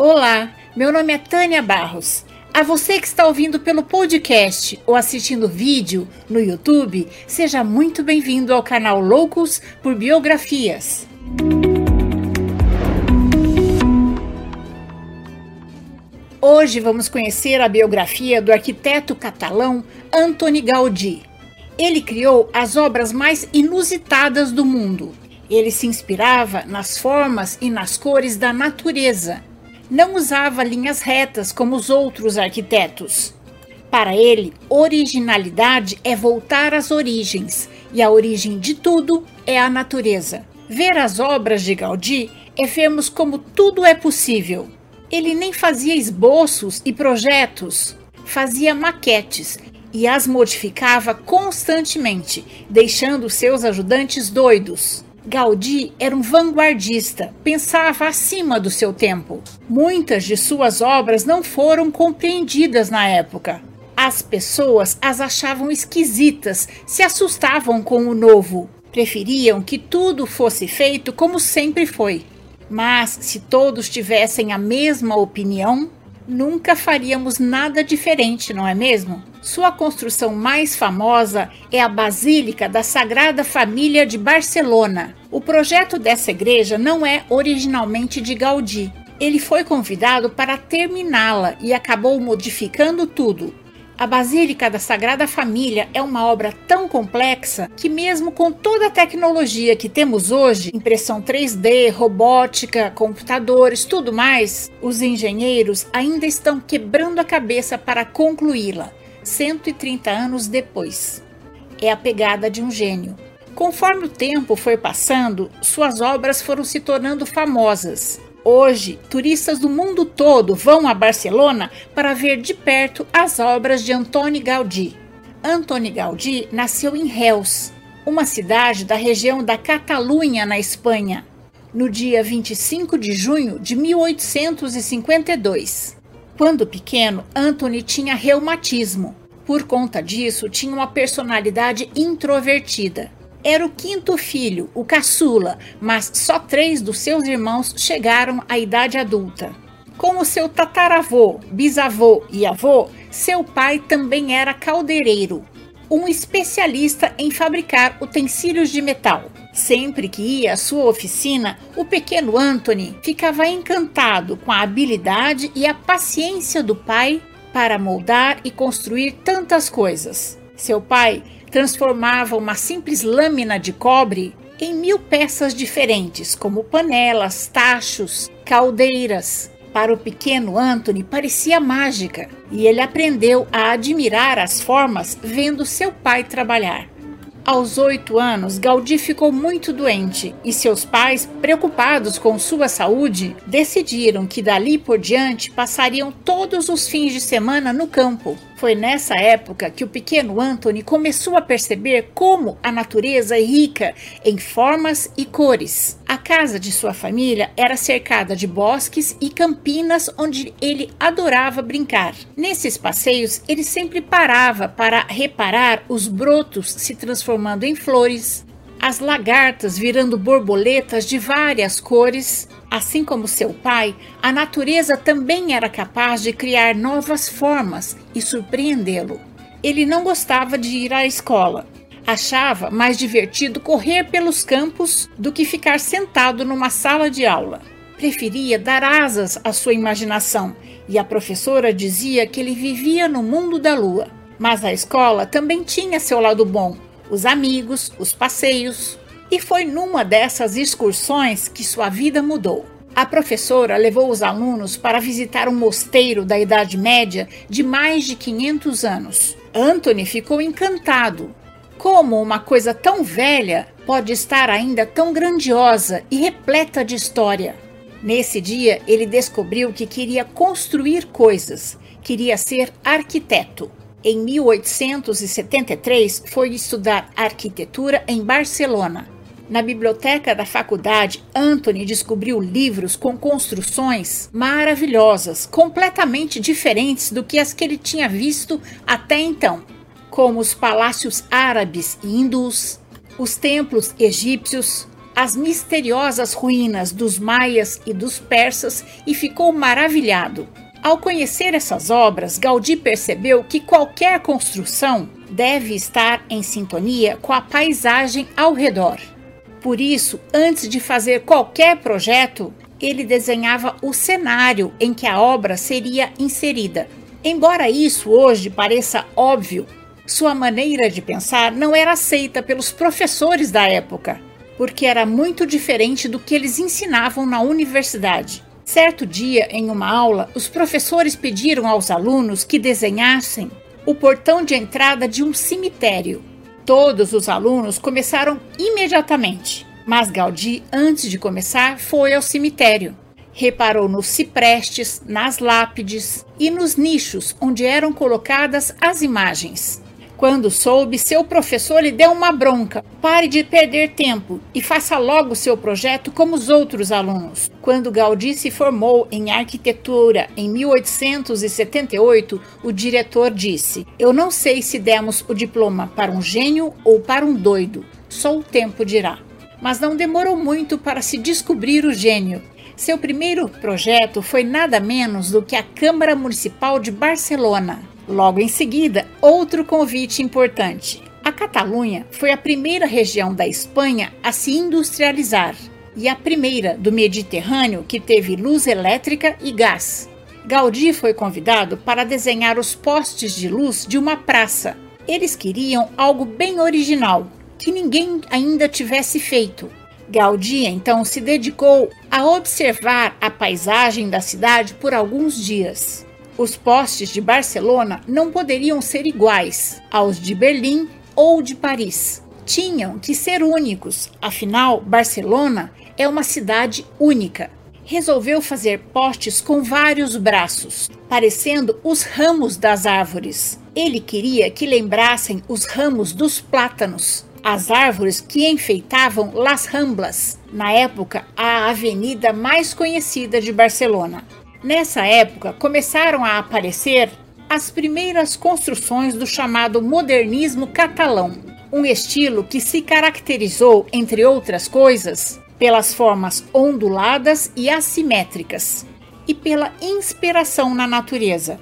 Olá, meu nome é Tânia Barros. A você que está ouvindo pelo podcast ou assistindo vídeo no YouTube, seja muito bem-vindo ao canal Loucos por Biografias. Hoje vamos conhecer a biografia do arquiteto catalão Antoni Gaudí. Ele criou as obras mais inusitadas do mundo. Ele se inspirava nas formas e nas cores da natureza não usava linhas retas como os outros arquitetos. Para ele, originalidade é voltar às origens, e a origem de tudo é a natureza. Ver as obras de Gaudí é vermos como tudo é possível. Ele nem fazia esboços e projetos, fazia maquetes e as modificava constantemente, deixando seus ajudantes doidos. Gaudí era um vanguardista, pensava acima do seu tempo. Muitas de suas obras não foram compreendidas na época. As pessoas as achavam esquisitas, se assustavam com o novo. Preferiam que tudo fosse feito como sempre foi. Mas se todos tivessem a mesma opinião, nunca faríamos nada diferente, não é mesmo? Sua construção mais famosa é a Basílica da Sagrada Família de Barcelona. O projeto dessa igreja não é originalmente de Gaudí. Ele foi convidado para terminá-la e acabou modificando tudo. A Basílica da Sagrada Família é uma obra tão complexa que, mesmo com toda a tecnologia que temos hoje impressão 3D, robótica, computadores, tudo mais os engenheiros ainda estão quebrando a cabeça para concluí-la, 130 anos depois. É a pegada de um gênio. Conforme o tempo foi passando, suas obras foram se tornando famosas. Hoje, turistas do mundo todo vão a Barcelona para ver de perto as obras de Antoni Gaudí. Antoni Gaudí nasceu em Reus, uma cidade da região da Catalunha, na Espanha, no dia 25 de junho de 1852. Quando pequeno, Antoni tinha reumatismo. Por conta disso, tinha uma personalidade introvertida. Era o quinto filho, o caçula, mas só três dos seus irmãos chegaram à idade adulta. Como seu tataravô, bisavô e avô, seu pai também era caldeireiro, um especialista em fabricar utensílios de metal. Sempre que ia à sua oficina, o pequeno Anthony ficava encantado com a habilidade e a paciência do pai para moldar e construir tantas coisas. Seu pai transformava uma simples lâmina de cobre em mil peças diferentes, como panelas, tachos, caldeiras. Para o pequeno Anthony parecia mágica e ele aprendeu a admirar as formas vendo seu pai trabalhar. Aos oito anos, Gaudí ficou muito doente e seus pais, preocupados com sua saúde, decidiram que dali por diante passariam todos os fins de semana no campo. Foi nessa época que o pequeno Anthony começou a perceber como a natureza é rica em formas e cores. A casa de sua família era cercada de bosques e campinas onde ele adorava brincar. Nesses passeios, ele sempre parava para reparar os brotos se transformando em flores, as lagartas virando borboletas de várias cores Assim como seu pai, a natureza também era capaz de criar novas formas e surpreendê-lo. Ele não gostava de ir à escola. Achava mais divertido correr pelos campos do que ficar sentado numa sala de aula. Preferia dar asas à sua imaginação e a professora dizia que ele vivia no mundo da lua. Mas a escola também tinha seu lado bom: os amigos, os passeios, e foi numa dessas excursões que sua vida mudou. A professora levou os alunos para visitar um mosteiro da Idade Média de mais de 500 anos. Anthony ficou encantado. Como uma coisa tão velha pode estar ainda tão grandiosa e repleta de história? Nesse dia, ele descobriu que queria construir coisas, queria ser arquiteto. Em 1873, foi estudar arquitetura em Barcelona na biblioteca da faculdade, Anthony descobriu livros com construções maravilhosas, completamente diferentes do que as que ele tinha visto até então, como os palácios árabes e hindus, os templos egípcios, as misteriosas ruínas dos maias e dos persas e ficou maravilhado. Ao conhecer essas obras, Gaudí percebeu que qualquer construção deve estar em sintonia com a paisagem ao redor. Por isso, antes de fazer qualquer projeto, ele desenhava o cenário em que a obra seria inserida. Embora isso hoje pareça óbvio, sua maneira de pensar não era aceita pelos professores da época, porque era muito diferente do que eles ensinavam na universidade. Certo dia, em uma aula, os professores pediram aos alunos que desenhassem o portão de entrada de um cemitério. Todos os alunos começaram imediatamente, mas Gaudí, antes de começar, foi ao cemitério. Reparou nos ciprestes, nas lápides e nos nichos onde eram colocadas as imagens. Quando soube, seu professor lhe deu uma bronca. Pare de perder tempo e faça logo seu projeto como os outros alunos. Quando Gaudí se formou em arquitetura em 1878, o diretor disse: Eu não sei se demos o diploma para um gênio ou para um doido, só o tempo dirá. Mas não demorou muito para se descobrir o gênio. Seu primeiro projeto foi nada menos do que a Câmara Municipal de Barcelona. Logo em seguida, outro convite importante. A Catalunha foi a primeira região da Espanha a se industrializar e a primeira do Mediterrâneo que teve luz elétrica e gás. Gaudí foi convidado para desenhar os postes de luz de uma praça. Eles queriam algo bem original, que ninguém ainda tivesse feito. Gaudí então se dedicou a observar a paisagem da cidade por alguns dias. Os postes de Barcelona não poderiam ser iguais aos de Berlim ou de Paris. Tinham que ser únicos, afinal, Barcelona é uma cidade única. Resolveu fazer postes com vários braços, parecendo os ramos das árvores. Ele queria que lembrassem os ramos dos plátanos, as árvores que enfeitavam Las Ramblas, na época a avenida mais conhecida de Barcelona. Nessa época, começaram a aparecer as primeiras construções do chamado modernismo catalão, um estilo que se caracterizou, entre outras coisas, pelas formas onduladas e assimétricas e pela inspiração na natureza.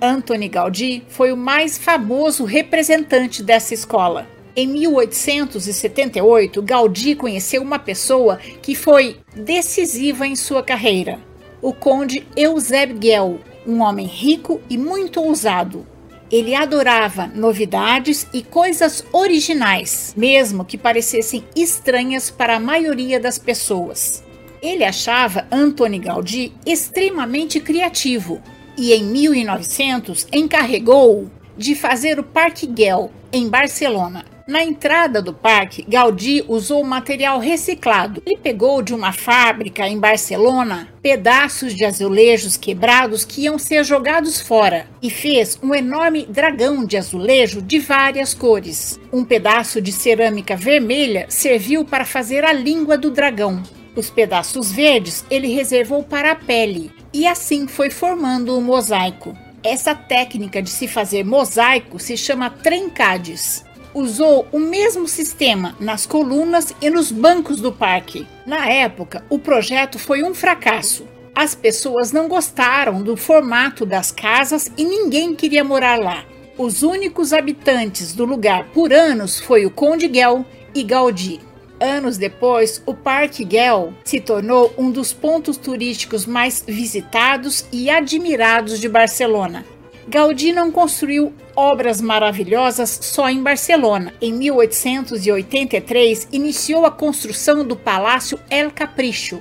Antoni Gaudí foi o mais famoso representante dessa escola. Em 1878, Gaudí conheceu uma pessoa que foi decisiva em sua carreira, o conde Eusébio Guel, um homem rico e muito ousado. Ele adorava novidades e coisas originais, mesmo que parecessem estranhas para a maioria das pessoas. Ele achava Antoni Gaudí extremamente criativo e em 1900 encarregou-o de fazer o Parque Guel em Barcelona. Na entrada do parque, Gaudí usou material reciclado. Ele pegou de uma fábrica em Barcelona pedaços de azulejos quebrados que iam ser jogados fora e fez um enorme dragão de azulejo de várias cores. Um pedaço de cerâmica vermelha serviu para fazer a língua do dragão. Os pedaços verdes ele reservou para a pele e assim foi formando o mosaico. Essa técnica de se fazer mosaico se chama trencades usou o mesmo sistema nas colunas e nos bancos do parque. Na época, o projeto foi um fracasso. As pessoas não gostaram do formato das casas e ninguém queria morar lá. Os únicos habitantes do lugar por anos foi o Conde Guel e Gaudí. Anos depois, o Parque Guel se tornou um dos pontos turísticos mais visitados e admirados de Barcelona. Gaudí não construiu obras maravilhosas só em Barcelona. Em 1883, iniciou a construção do Palácio El Capricho,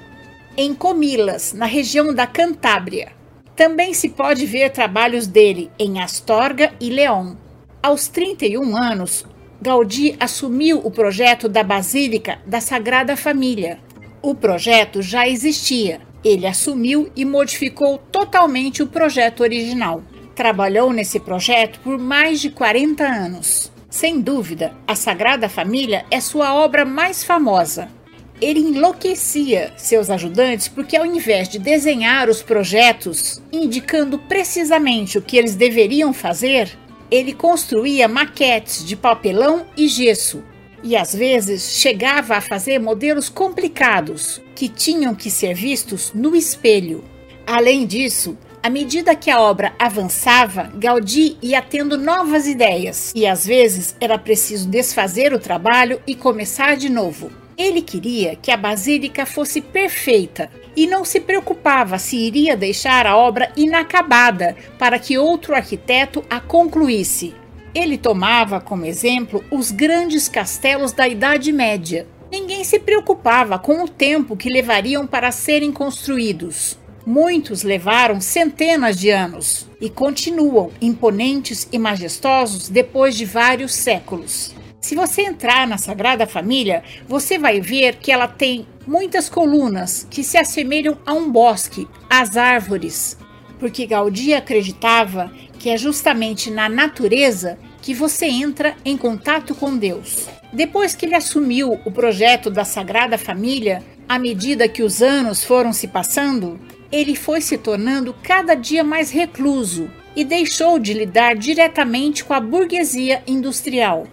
em Comilas, na região da Cantábria. Também se pode ver trabalhos dele em Astorga e León. Aos 31 anos, Gaudí assumiu o projeto da Basílica da Sagrada Família. O projeto já existia. Ele assumiu e modificou totalmente o projeto original. Trabalhou nesse projeto por mais de 40 anos. Sem dúvida, a Sagrada Família é sua obra mais famosa. Ele enlouquecia seus ajudantes porque, ao invés de desenhar os projetos indicando precisamente o que eles deveriam fazer, ele construía maquetes de papelão e gesso. e às vezes chegava a fazer modelos complicados que tinham que ser vistos no espelho. Além disso, à medida que a obra avançava, Gaudí ia tendo novas ideias e às vezes era preciso desfazer o trabalho e começar de novo. Ele queria que a basílica fosse perfeita e não se preocupava se iria deixar a obra inacabada para que outro arquiteto a concluísse. Ele tomava como exemplo os grandes castelos da Idade Média. Ninguém se preocupava com o tempo que levariam para serem construídos. Muitos levaram centenas de anos e continuam imponentes e majestosos depois de vários séculos. Se você entrar na Sagrada Família, você vai ver que ela tem muitas colunas que se assemelham a um bosque, às árvores, porque Gaudí acreditava que é justamente na natureza que você entra em contato com Deus. Depois que ele assumiu o projeto da Sagrada Família, à medida que os anos foram se passando, ele foi se tornando cada dia mais recluso e deixou de lidar diretamente com a burguesia industrial.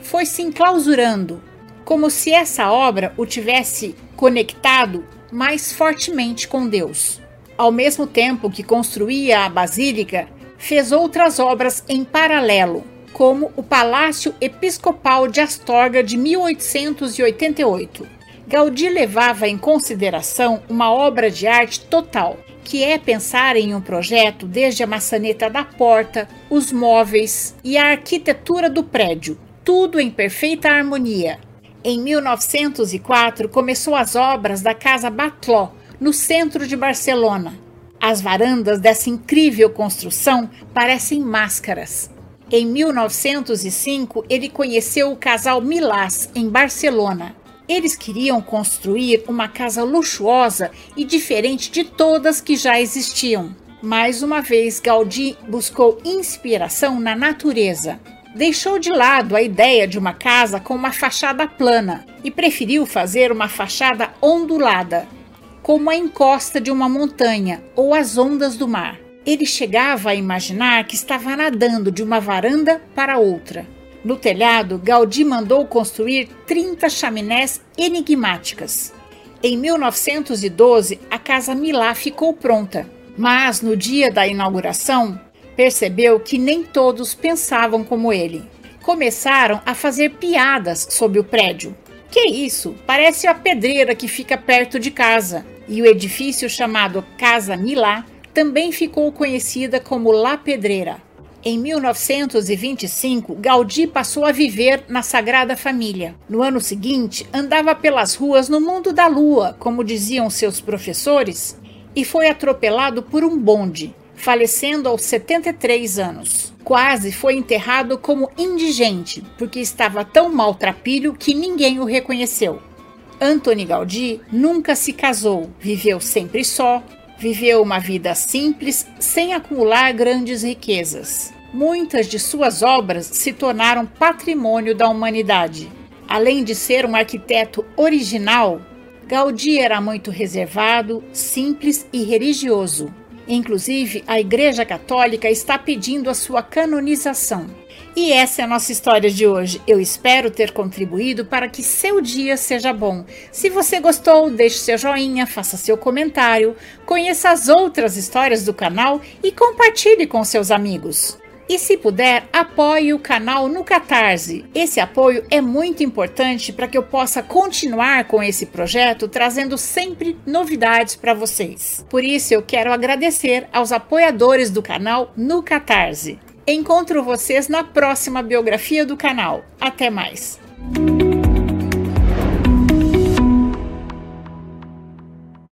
Foi se enclausurando, como se essa obra o tivesse conectado mais fortemente com Deus. Ao mesmo tempo que construía a basílica, fez outras obras em paralelo, como o Palácio Episcopal de Astorga de 1888. Gaudí levava em consideração uma obra de arte total, que é pensar em um projeto desde a maçaneta da porta, os móveis e a arquitetura do prédio, tudo em perfeita harmonia. Em 1904 começou as obras da Casa Batló, no centro de Barcelona, as varandas dessa incrível construção parecem máscaras. Em 1905, ele conheceu o casal Milás, em Barcelona. Eles queriam construir uma casa luxuosa e diferente de todas que já existiam. Mais uma vez, Gaudí buscou inspiração na natureza. Deixou de lado a ideia de uma casa com uma fachada plana e preferiu fazer uma fachada ondulada, como a encosta de uma montanha ou as ondas do mar. Ele chegava a imaginar que estava nadando de uma varanda para outra. No telhado, Gaudí mandou construir 30 chaminés enigmáticas. Em 1912, a Casa Milá ficou pronta, mas no dia da inauguração, percebeu que nem todos pensavam como ele. Começaram a fazer piadas sobre o prédio. Que isso? Parece a pedreira que fica perto de casa e o edifício chamado Casa Milá também ficou conhecida como La Pedreira. Em 1925, Gaudí passou a viver na Sagrada Família. No ano seguinte, andava pelas ruas no mundo da lua, como diziam seus professores, e foi atropelado por um bonde, falecendo aos 73 anos. Quase foi enterrado como indigente, porque estava tão maltrapilho que ninguém o reconheceu. Antony Gaudí nunca se casou, viveu sempre só, viveu uma vida simples, sem acumular grandes riquezas. Muitas de suas obras se tornaram patrimônio da humanidade. Além de ser um arquiteto original, Gaudí era muito reservado, simples e religioso. Inclusive, a Igreja Católica está pedindo a sua canonização. E essa é a nossa história de hoje. Eu espero ter contribuído para que seu dia seja bom. Se você gostou, deixe seu joinha, faça seu comentário, conheça as outras histórias do canal e compartilhe com seus amigos. E se puder, apoie o canal no Catarse. Esse apoio é muito importante para que eu possa continuar com esse projeto, trazendo sempre novidades para vocês. Por isso, eu quero agradecer aos apoiadores do canal no Catarse. Encontro vocês na próxima biografia do canal. Até mais!